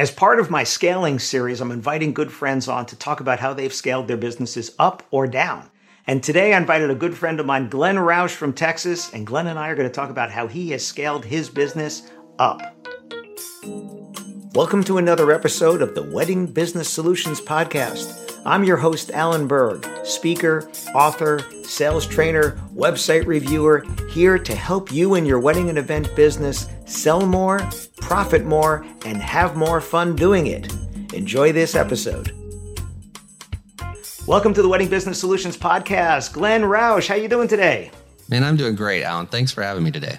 As part of my scaling series, I'm inviting good friends on to talk about how they've scaled their businesses up or down. And today I invited a good friend of mine, Glenn Roush from Texas, and Glenn and I are going to talk about how he has scaled his business up. Welcome to another episode of the Wedding Business Solutions Podcast. I'm your host, Alan Berg, speaker, author, sales trainer, website reviewer, here to help you in your wedding and event business sell more, profit more, and have more fun doing it. Enjoy this episode. Welcome to the Wedding Business Solutions Podcast. Glenn Roush, how are you doing today? Man, I'm doing great, Alan. Thanks for having me today.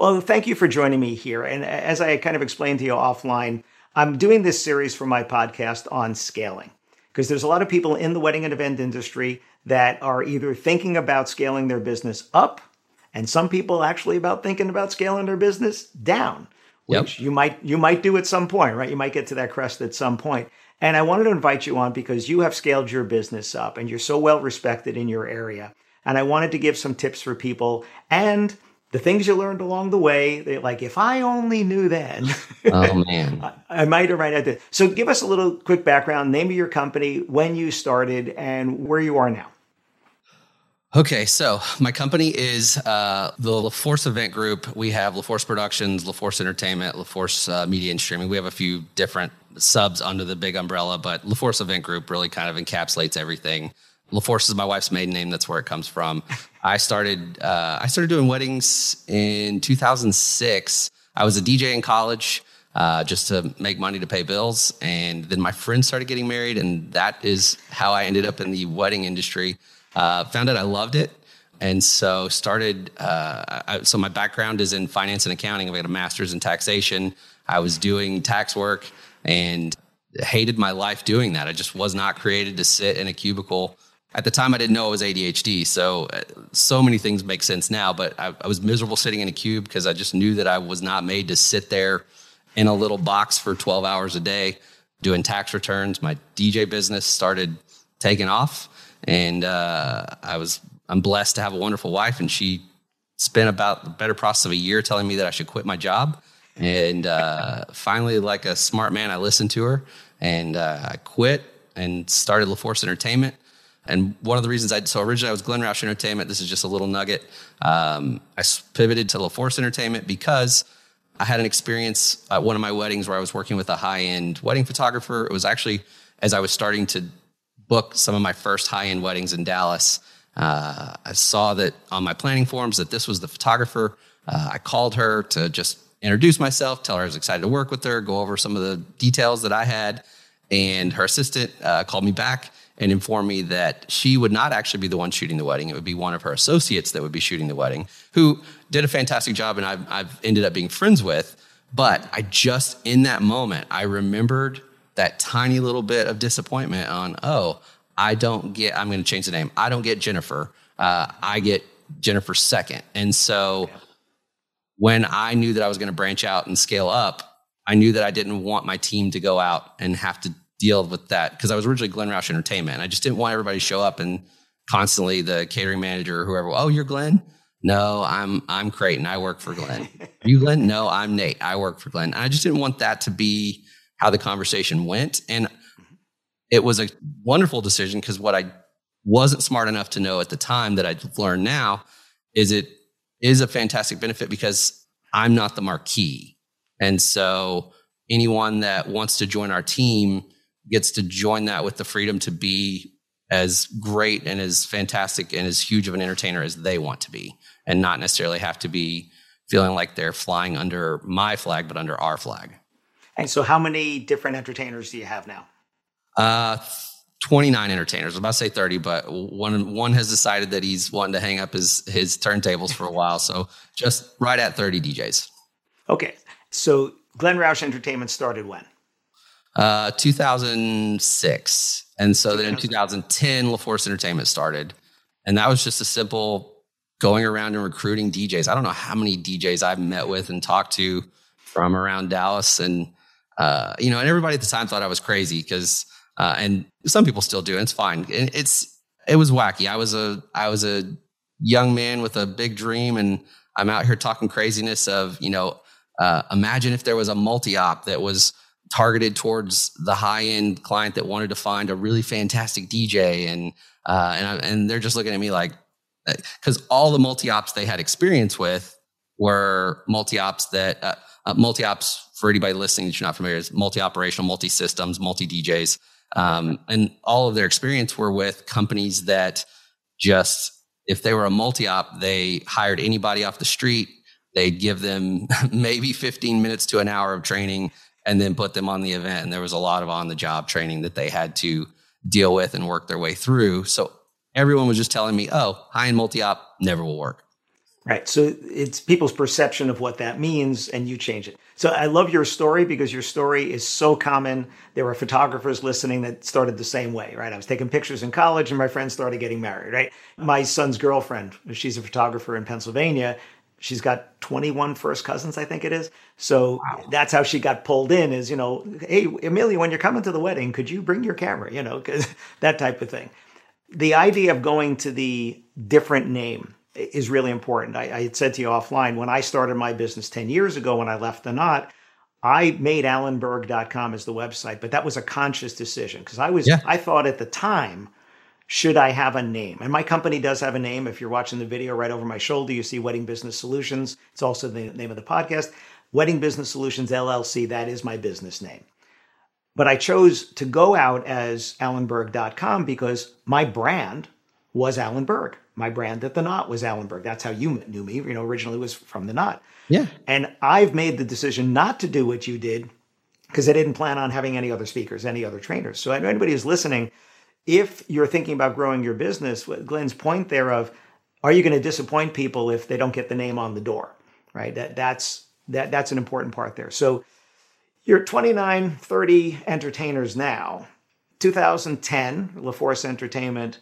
Well, thank you for joining me here. And as I kind of explained to you offline, I'm doing this series for my podcast on scaling because there's a lot of people in the wedding and event industry that are either thinking about scaling their business up and some people actually about thinking about scaling their business down which yep. you might you might do at some point right you might get to that crest at some point and i wanted to invite you on because you have scaled your business up and you're so well respected in your area and i wanted to give some tips for people and the things you learned along the way. They like, if I only knew then. oh man, I, I, might have right at this. So, give us a little quick background. Name of your company, when you started, and where you are now. Okay, so my company is uh, the LaForce Event Group. We have LaForce Productions, LaForce Entertainment, LaForce uh, Media and Streaming. We have a few different subs under the big umbrella, but LaForce Event Group really kind of encapsulates everything. LaForce is my wife's maiden name. That's where it comes from. I started uh, I started doing weddings in 2006. I was a DJ in college uh, just to make money to pay bills, and then my friends started getting married, and that is how I ended up in the wedding industry. Uh, found out I loved it, and so started. Uh, I, so my background is in finance and accounting. I got a master's in taxation. I was doing tax work and hated my life doing that. I just was not created to sit in a cubicle at the time I didn't know it was ADHD. So, uh, so many things make sense now, but I, I was miserable sitting in a cube because I just knew that I was not made to sit there in a little box for 12 hours a day doing tax returns. My DJ business started taking off and, uh, I was, I'm blessed to have a wonderful wife and she spent about the better process of a year telling me that I should quit my job. And, uh, finally, like a smart man, I listened to her and, uh, I quit and started LaForce Entertainment and one of the reasons I so originally I was Glenn Roush Entertainment. This is just a little nugget. Um, I pivoted to LaForce Entertainment because I had an experience at one of my weddings where I was working with a high end wedding photographer. It was actually as I was starting to book some of my first high end weddings in Dallas. Uh, I saw that on my planning forms that this was the photographer. Uh, I called her to just introduce myself, tell her I was excited to work with her, go over some of the details that I had. And her assistant uh, called me back and informed me that she would not actually be the one shooting the wedding. It would be one of her associates that would be shooting the wedding, who did a fantastic job and I've, I've ended up being friends with. But I just, in that moment, I remembered that tiny little bit of disappointment on, oh, I don't get, I'm going to change the name. I don't get Jennifer. Uh, I get Jennifer second. And so when I knew that I was going to branch out and scale up, I knew that I didn't want my team to go out and have to deal with that because I was originally Glenn Roush Entertainment. I just didn't want everybody to show up and constantly the catering manager or whoever, oh, you're Glenn? No, I'm I'm Creighton. I work for Glenn. you Glenn? No, I'm Nate. I work for Glenn. And I just didn't want that to be how the conversation went. And it was a wonderful decision because what I wasn't smart enough to know at the time that I've learned now is it is a fantastic benefit because I'm not the marquee. And so anyone that wants to join our team gets to join that with the freedom to be as great and as fantastic and as huge of an entertainer as they want to be and not necessarily have to be feeling like they're flying under my flag but under our flag and so how many different entertainers do you have now uh 29 entertainers. I'm about to say 30, but one one has decided that he's wanting to hang up his his turntables for a while. So just right at 30 DJs. Okay. So Glenn Roush Entertainment started when? Uh 2006. And so then in 2010 LaForce Entertainment started. And that was just a simple going around and recruiting DJs. I don't know how many DJs I've met with and talked to from around Dallas and uh, you know, and everybody at the time thought I was crazy because uh, and some people still do. And it's fine. It's it was wacky. I was a I was a young man with a big dream, and I'm out here talking craziness of you know. Uh, imagine if there was a multi-op that was targeted towards the high-end client that wanted to find a really fantastic DJ, and uh, and and they're just looking at me like, because uh, all the multi-ops they had experience with were multi-ops that uh, uh, multi-ops for anybody listening that you're not familiar is multi-operational, multi-systems, multi-DJs. Um, and all of their experience were with companies that just, if they were a multi op, they hired anybody off the street. They'd give them maybe 15 minutes to an hour of training and then put them on the event. And there was a lot of on the job training that they had to deal with and work their way through. So everyone was just telling me, oh, high end multi op never will work. Right. So it's people's perception of what that means, and you change it. So I love your story because your story is so common. There were photographers listening that started the same way, right? I was taking pictures in college, and my friends started getting married, right? My son's girlfriend, she's a photographer in Pennsylvania. She's got 21 first cousins, I think it is. So wow. that's how she got pulled in is, you know, hey, Amelia, when you're coming to the wedding, could you bring your camera? You know, because that type of thing. The idea of going to the different name is really important. I, I, had said to you offline when I started my business 10 years ago when I left the knot, I made alanberg.com as the website, but that was a conscious decision because I was yeah. I thought at the time, should I have a name? And my company does have a name. If you're watching the video right over my shoulder, you see Wedding Business Solutions. It's also the name of the podcast. Wedding Business Solutions LLC, that is my business name. But I chose to go out as alanberg.com because my brand was Alan Berg. My brand at the knot was Alan Berg. That's how you knew me. You know, originally was from the knot. Yeah. And I've made the decision not to do what you did because I didn't plan on having any other speakers, any other trainers. So anybody who's listening, if you're thinking about growing your business, Glenn's point there of, are you going to disappoint people if they don't get the name on the door? Right. That that's that that's an important part there. So you're 29, 30 entertainers now. 2010, LaForce Entertainment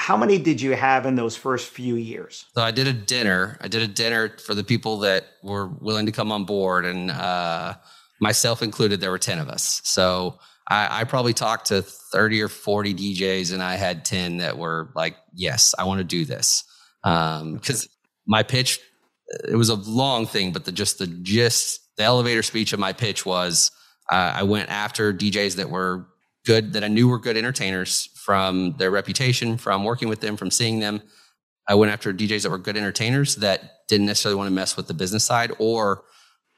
how many did you have in those first few years? So I did a dinner. I did a dinner for the people that were willing to come on board, and uh, myself included. There were ten of us. So I, I, probably talked to thirty or forty DJs, and I had ten that were like, "Yes, I want to do this." Because um, my pitch, it was a long thing, but the just the gist, the elevator speech of my pitch was, uh, I went after DJs that were good that I knew were good entertainers from their reputation, from working with them, from seeing them. I went after DJs that were good entertainers that didn't necessarily want to mess with the business side or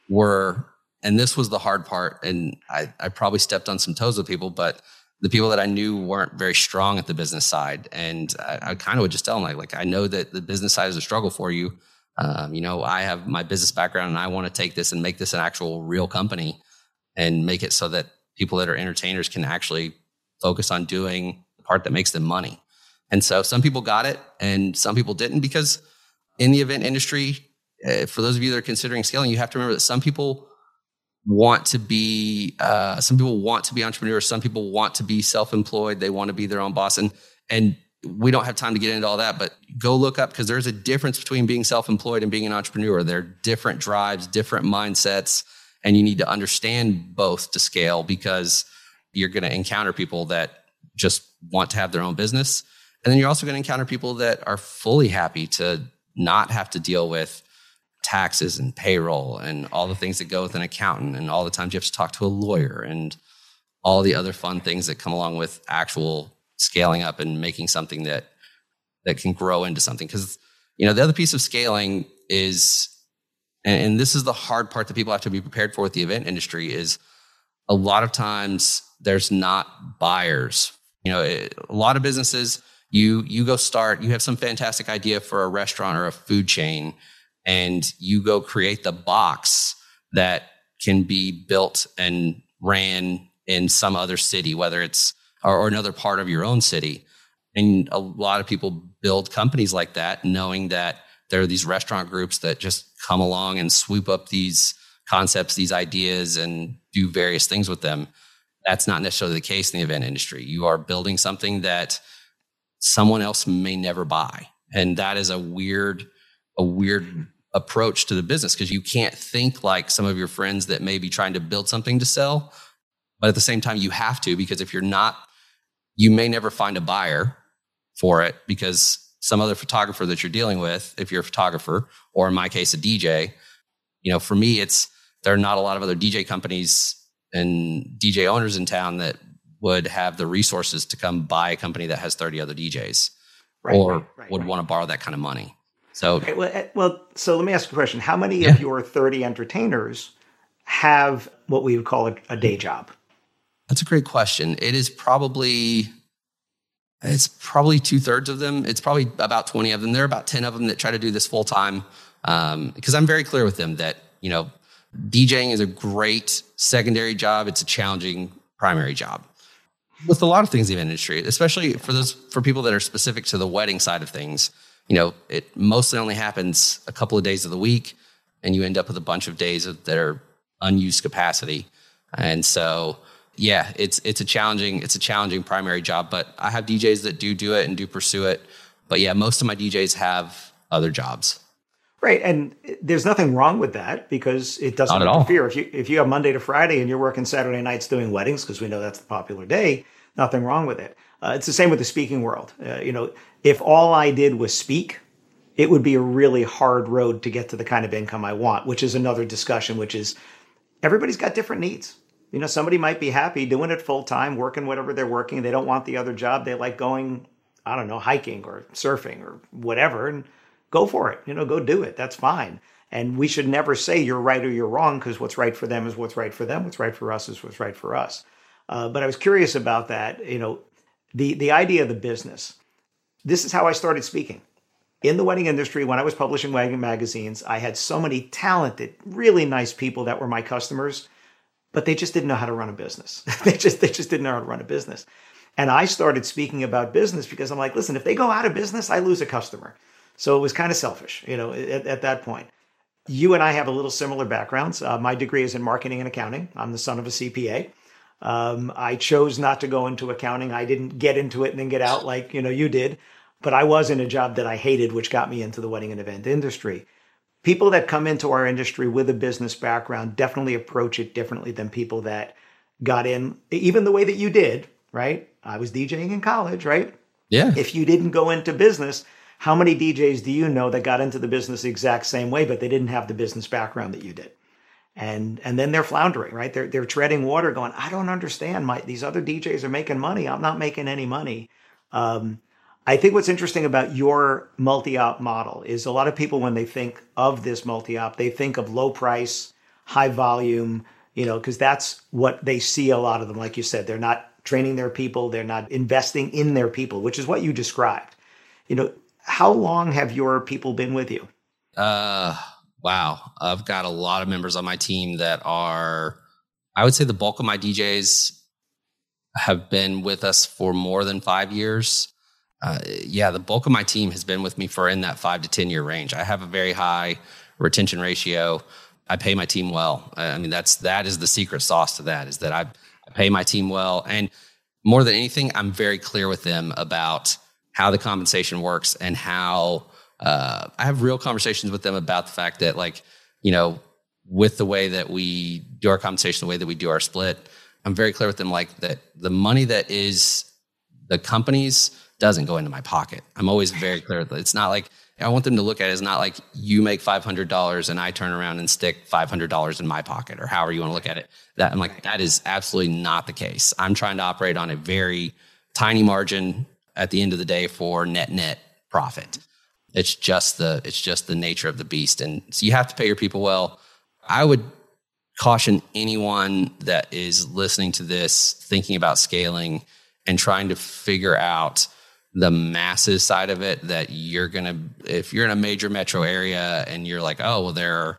were, and this was the hard part. And I, I probably stepped on some toes with people, but the people that I knew weren't very strong at the business side. And I, I kind of would just tell them like, like, I know that the business side is a struggle for you. Um, you know, I have my business background and I want to take this and make this an actual real company and make it so that people that are entertainers can actually focus on doing the part that makes them money. And so some people got it and some people didn't because in the event industry, uh, for those of you that are considering scaling, you have to remember that some people want to be, uh, some people want to be entrepreneurs. Some people want to be self-employed. They want to be their own boss. And, and we don't have time to get into all that, but go look up because there's a difference between being self-employed and being an entrepreneur. There are different drives, different mindsets and you need to understand both to scale because you're going to encounter people that just want to have their own business. And then you're also going to encounter people that are fully happy to not have to deal with taxes and payroll and all the things that go with an accountant and all the times you have to talk to a lawyer and all the other fun things that come along with actual scaling up and making something that that can grow into something because you know the other piece of scaling is and, and this is the hard part that people have to be prepared for with the event industry is a lot of times there's not buyers. You know, it, a lot of businesses, you you go start, you have some fantastic idea for a restaurant or a food chain, and you go create the box that can be built and ran in some other city, whether it's or, or another part of your own city. And a lot of people build companies like that, knowing that there are these restaurant groups that just come along and swoop up these concepts, these ideas, and do various things with them. That's not necessarily the case in the event industry. You are building something that someone else may never buy. And that is a weird, a weird approach to the business because you can't think like some of your friends that may be trying to build something to sell. But at the same time, you have to because if you're not, you may never find a buyer for it because some other photographer that you're dealing with, if you're a photographer, or in my case, a DJ, you know, for me, it's there are not a lot of other DJ companies and DJ owners in town that would have the resources to come buy a company that has 30 other DJs right, or right, right, would want to borrow that kind of money. So, okay, well, eh, well, so let me ask you a question. How many yeah. of your 30 entertainers have what we would call a, a day job? That's a great question. It is probably it's probably two thirds of them. It's probably about 20 of them. There are about 10 of them that try to do this full time. Um, because I'm very clear with them that, you know, DJing is a great secondary job. It's a challenging primary job with a lot of things in the industry, especially for those, for people that are specific to the wedding side of things. You know, it mostly only happens a couple of days of the week and you end up with a bunch of days that are unused capacity. And so, yeah, it's it's a challenging it's a challenging primary job, but I have DJs that do do it and do pursue it. But yeah, most of my DJs have other jobs. Right, and there's nothing wrong with that because it doesn't interfere. All. If you if you have Monday to Friday and you're working Saturday nights doing weddings because we know that's the popular day, nothing wrong with it. Uh, it's the same with the speaking world. Uh, you know, if all I did was speak, it would be a really hard road to get to the kind of income I want. Which is another discussion. Which is everybody's got different needs. You know, somebody might be happy doing it full time, working whatever they're working. They don't want the other job. They like going, I don't know, hiking or surfing or whatever, and go for it. You know, go do it. That's fine. And we should never say you're right or you're wrong because what's right for them is what's right for them. What's right for us is what's right for us. Uh, but I was curious about that. You know, the the idea of the business. This is how I started speaking. In the wedding industry, when I was publishing wedding magazines, I had so many talented, really nice people that were my customers but they just didn't know how to run a business. they just they just didn't know how to run a business. And I started speaking about business because I'm like, listen, if they go out of business, I lose a customer. So it was kind of selfish, you know, at, at that point. You and I have a little similar backgrounds. Uh, my degree is in marketing and accounting. I'm the son of a CPA. Um, I chose not to go into accounting. I didn't get into it and then get out like you know you did. But I was in a job that I hated, which got me into the wedding and event industry. People that come into our industry with a business background definitely approach it differently than people that got in even the way that you did right? I was djing in college right? Yeah. If you didn't go into business how many djs do you know that got into the business the exact same way but they didn't have the business background that you did and and then they're floundering right they're they're treading water going i don't understand my these other djs are making money i'm not making any money um, I think what's interesting about your multi-op model is a lot of people when they think of this multi-op, they think of low price, high volume, you know, because that's what they see a lot of them. Like you said, they're not training their people, they're not investing in their people, which is what you described. You know, how long have your people been with you? Uh wow. I've got a lot of members on my team that are I would say the bulk of my DJs have been with us for more than 5 years uh, yeah, the bulk of my team has been with me for in that five to 10 year range. I have a very high retention ratio. I pay my team well. I mean, that's, that is the secret sauce to that is that I, I pay my team well. And more than anything, I'm very clear with them about how the compensation works and how, uh, I have real conversations with them about the fact that like, you know, with the way that we do our compensation, the way that we do our split, I'm very clear with them like that the money that is the company's doesn't go into my pocket. I'm always very clear. That it's not like I want them to look at it as not like you make $500 and I turn around and stick $500 in my pocket or however you want to look at it. That I'm like, that is absolutely not the case. I'm trying to operate on a very tiny margin at the end of the day for net net profit. It's just the, it's just the nature of the beast. And so you have to pay your people well. I would caution anyone that is listening to this, thinking about scaling and trying to figure out the masses side of it that you're to, if you're in a major metro area and you're like, oh, well, there are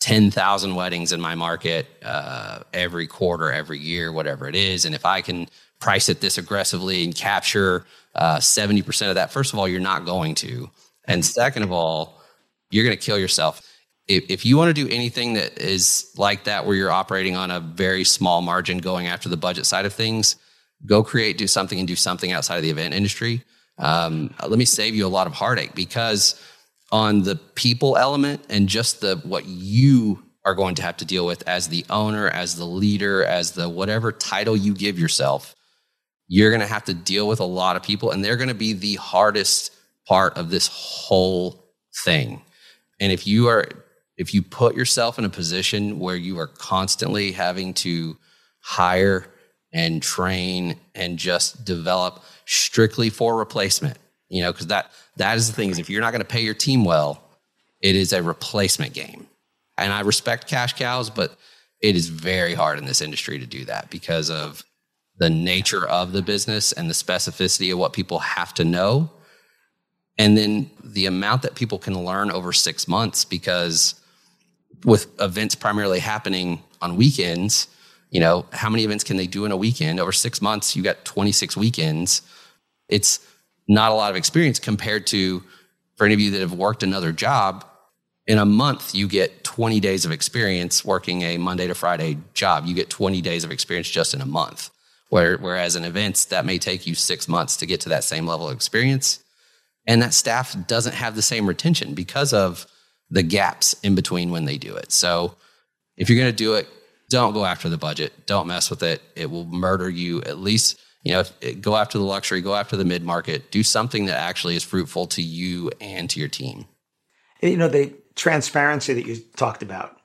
10,000 weddings in my market uh, every quarter, every year, whatever it is. And if I can price it this aggressively and capture uh, 70% of that, first of all, you're not going to. And second of all, you're going to kill yourself. If, if you want to do anything that is like that, where you're operating on a very small margin, going after the budget side of things, go create, do something, and do something outside of the event industry. Um, let me save you a lot of heartache because on the people element and just the what you are going to have to deal with as the owner, as the leader, as the whatever title you give yourself, you're going to have to deal with a lot of people and they're going to be the hardest part of this whole thing. And if you are if you put yourself in a position where you are constantly having to hire and train and just develop strictly for replacement, you know, because that that is the thing is if you're not going to pay your team well, it is a replacement game. And I respect cash cows, but it is very hard in this industry to do that because of the nature of the business and the specificity of what people have to know. And then the amount that people can learn over six months because with events primarily happening on weekends, you know, how many events can they do in a weekend? Over six months, you got 26 weekends. It's not a lot of experience compared to for any of you that have worked another job in a month you get 20 days of experience working a monday to friday job you get 20 days of experience just in a month Where, whereas in events that may take you six months to get to that same level of experience and that staff doesn't have the same retention because of the gaps in between when they do it so if you're going to do it don't go after the budget don't mess with it it will murder you at least you know, go after the luxury, go after the mid market, do something that actually is fruitful to you and to your team. You know, the transparency that you talked about,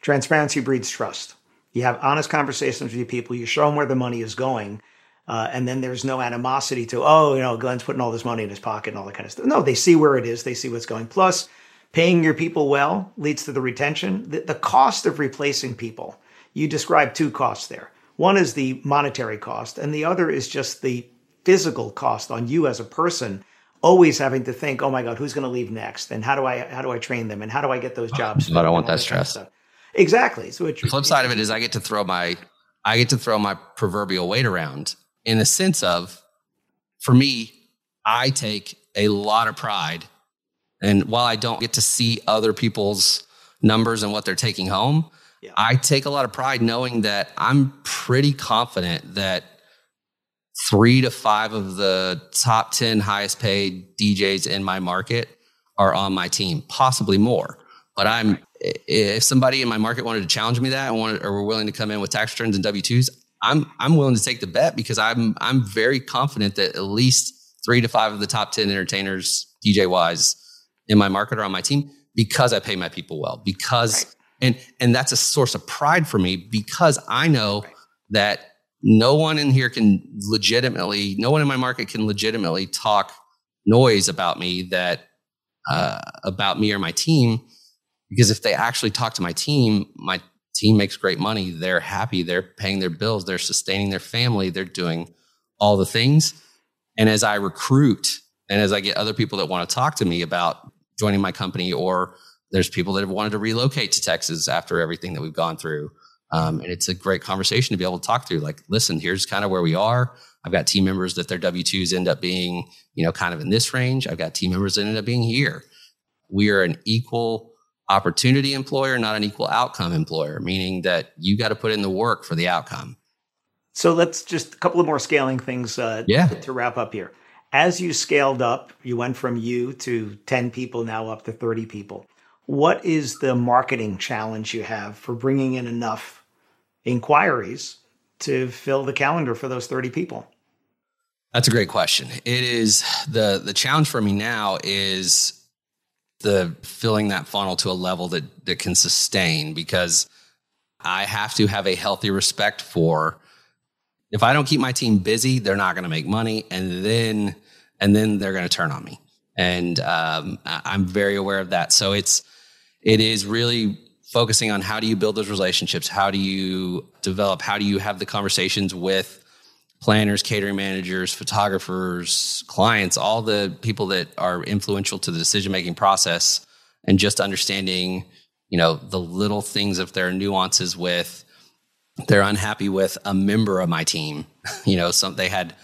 transparency breeds trust. You have honest conversations with your people, you show them where the money is going. Uh, and then there's no animosity to, oh, you know, Glenn's putting all this money in his pocket and all that kind of stuff. No, they see where it is, they see what's going. Plus, paying your people well leads to the retention. The, the cost of replacing people, you describe two costs there one is the monetary cost, and the other is just the physical cost on you as a person always having to think, oh my God, who's going to leave next? And how do I how do I train them? And how do I get those jobs? But I don't want that stress. Kind of exactly. So the flip side of it is I get to throw my I get to throw my proverbial weight around in the sense of, for me, I take a lot of pride. And while I don't get to see other people's numbers and what they're taking home, yeah. I take a lot of pride knowing that I'm pretty confident that three to five of the top 10 highest paid DJs in my market are on my team, possibly more. But I'm if somebody in my market wanted to challenge me that and wanted or were willing to come in with tax returns and W twos, I'm I'm willing to take the bet because I'm I'm very confident that at least three to five of the top 10 entertainers DJ wise in my market are on my team because I pay my people well, because right and and that's a source of pride for me because I know right. that no one in here can legitimately, no one in my market can legitimately talk noise about me that uh, about me or my team because if they actually talk to my team, my team makes great money. They're happy. They're paying their bills. They're sustaining their family. They're doing all the things. And as I recruit and as I get other people that want to talk to me about joining my company or there's people that have wanted to relocate to Texas after everything that we've gone through. Um, and it's a great conversation to be able to talk through. Like, listen, here's kind of where we are. I've got team members that their W twos end up being, you know, kind of in this range. I've got team members that end up being here. We are an equal opportunity employer, not an equal outcome employer, meaning that you got to put in the work for the outcome. So let's just a couple of more scaling things uh, yeah. to wrap up here. As you scaled up, you went from you to 10 people, now up to 30 people what is the marketing challenge you have for bringing in enough inquiries to fill the calendar for those 30 people? That's a great question. It is the the challenge for me now is the filling that funnel to a level that that can sustain because I have to have a healthy respect for if I don't keep my team busy, they're not going to make money, and then and then they're going to turn on me. And um, I'm very aware of that. So it's it is really focusing on how do you build those relationships? How do you develop? How do you have the conversations with planners, catering managers, photographers, clients, all the people that are influential to the decision making process, and just understanding, you know, the little things if there are nuances with they're unhappy with a member of my team. you know, some they had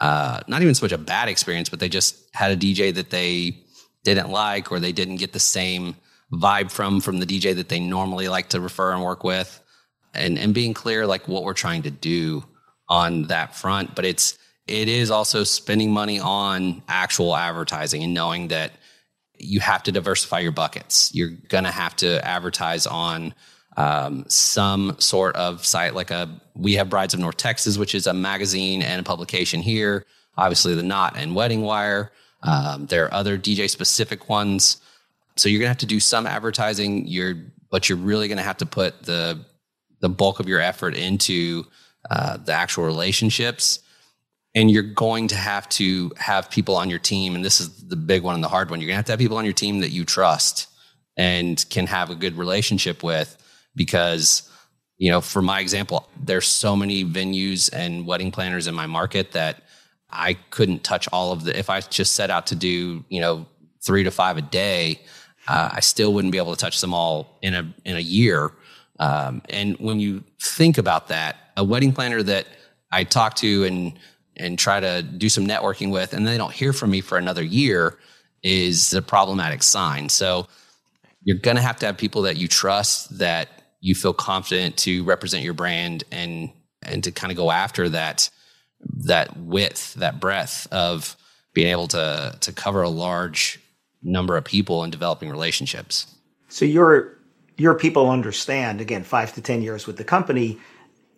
uh, not even so much a bad experience, but they just had a DJ that they didn't like or they didn't get the same vibe from from the DJ that they normally like to refer and work with. And and being clear like what we're trying to do on that front, but it's it is also spending money on actual advertising and knowing that you have to diversify your buckets. You're to have to advertise on um, some sort of site like a we have brides of north texas which is a magazine and a publication here obviously the knot and wedding wire. Um, there are other dj specific ones. So you're to have to do some advertising. You're but you're really to have to put the the bulk of your effort into uh, the actual relationships. And you're going to have to have people on your team and this is the big one and the hard one. You're going to have to have people on your team that you trust and can have a good relationship with because you know for my example there's so many venues and wedding planners in my market that i couldn't touch all of the if i just set out to do you know three to five a day uh, i still wouldn't be able to touch them all in a in a year um, and when you think about that a wedding planner that i talk to and and try to do some networking with and they don't hear from me for another year is a problematic sign so you're going to have to have people that you trust that you feel confident to represent your brand and and to kind of go after that that width, that breadth of being able to to cover a large number of people and developing relationships. So your your people understand again, five to ten years with the company,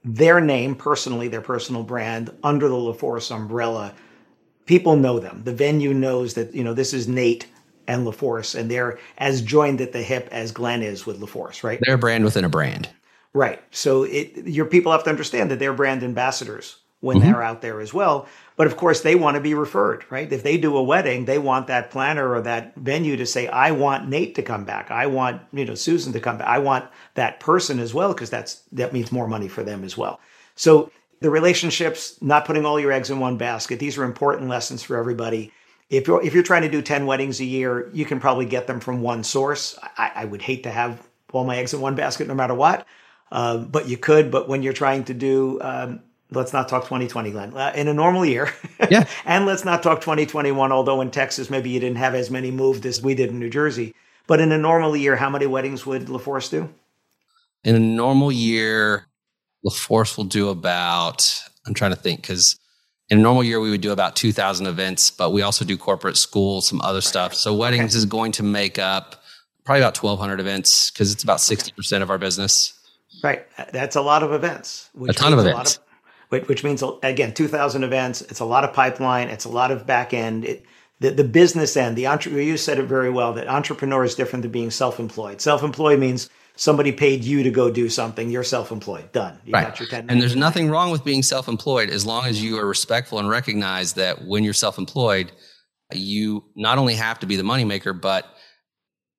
their name personally, their personal brand under the LaForce umbrella. People know them. The venue knows that you know this is Nate and LaForce, and they're as joined at the hip as Glenn is with LaForce, right? They're a brand within a brand. Right. So it, your people have to understand that they're brand ambassadors when mm-hmm. they're out there as well. But of course, they want to be referred, right? If they do a wedding, they want that planner or that venue to say, "I want Nate to come back. I want you know Susan to come back. I want that person as well," because that's that means more money for them as well. So the relationships, not putting all your eggs in one basket. These are important lessons for everybody if you're if you're trying to do 10 weddings a year you can probably get them from one source i, I would hate to have all my eggs in one basket no matter what uh, but you could but when you're trying to do um, let's not talk 2020 glenn. Uh, in a normal year. Yeah. And let's not talk 2021 although in texas maybe you didn't have as many moved as we did in new jersey. But in a normal year how many weddings would laforce do? In a normal year laforce will do about i'm trying to think because in a normal year we would do about 2000 events but we also do corporate school some other stuff. So weddings okay. is going to make up probably about 1200 events because it's about 60% of our business. Right. That's a lot of events a ton of events of, which means again 2000 events it's a lot of pipeline it's a lot of back end it, the, the business end the entrepreneur you said it very well that entrepreneur is different than being self-employed self-employed means somebody paid you to go do something. You're self-employed. Done. You right. and there's nothing wrong with being self-employed as long as you are respectful and recognize that when you're self-employed, you not only have to be the moneymaker, but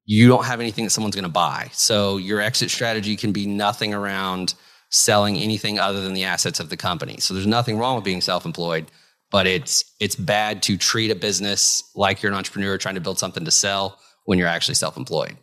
you don't have anything that someone's going to buy. So your exit strategy can be nothing around selling anything other than the assets of the company. So there's nothing wrong with being self-employed, but it's it's bad to treat a business like you're an entrepreneur trying to build something to sell when you're actually self-employed.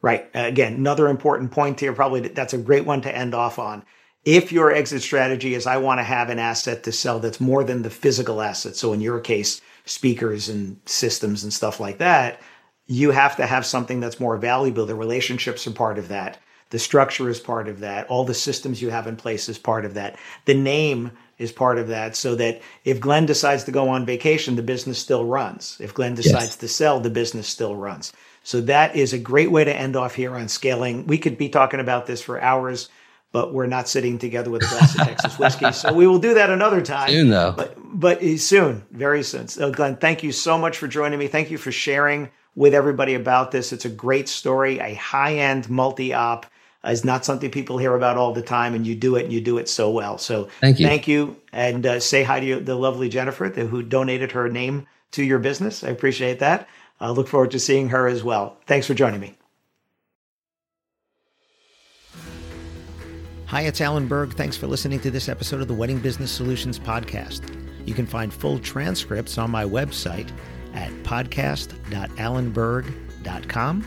Right. Again, another important point here, probably that's a great one to end off on. If your exit strategy is, I want to have an asset to sell that's more than the physical asset. So in your case, speakers and systems and stuff like that, you have to have something that's more valuable. The relationships are part of that. The structure is part of that. All the systems you have in place is part of that. The name is part of that so that if Glenn decides to go on vacation, the business still runs. If Glenn decides yes. to sell, the business still runs. So that is a great way to end off here on scaling. We could be talking about this for hours, but we're not sitting together with a glass of Texas whiskey. So we will do that another time. Soon, though. But, but soon, very soon. So, Glenn, thank you so much for joining me. Thank you for sharing with everybody about this. It's a great story. A high end multi op is not something people hear about all the time, and you do it and you do it so well. So thank you. Thank you. And uh, say hi to you, the lovely Jennifer, who donated her name to your business. I appreciate that. I look forward to seeing her as well. Thanks for joining me. Hi, it's Alan Berg. Thanks for listening to this episode of the Wedding Business Solutions Podcast. You can find full transcripts on my website at podcast.alanberg.com.